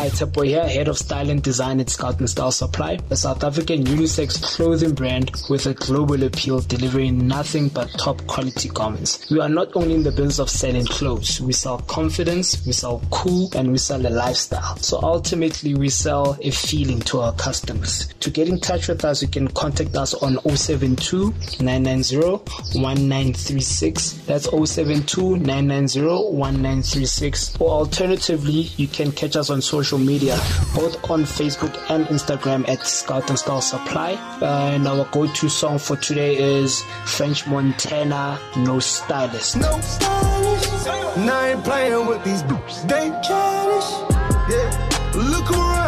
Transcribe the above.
Hi, boy here, head of style and design at Scout and Style Supply, a South African unisex clothing brand with a global appeal, delivering nothing but top quality garments. We are not only in the business of selling clothes, we sell confidence, we sell cool, and we sell a lifestyle. So ultimately, we sell a feeling to our customers. To get in touch with us, you can contact us on 072 990 1936. That's 072 990 1936. Or alternatively, you can catch us on social media, both on Facebook and Instagram at Scout and Style Supply. And our go-to song for today is French Montana, No Stylist. No stylist. And I ain't playing with these dudes. They childish. Yeah. Look around.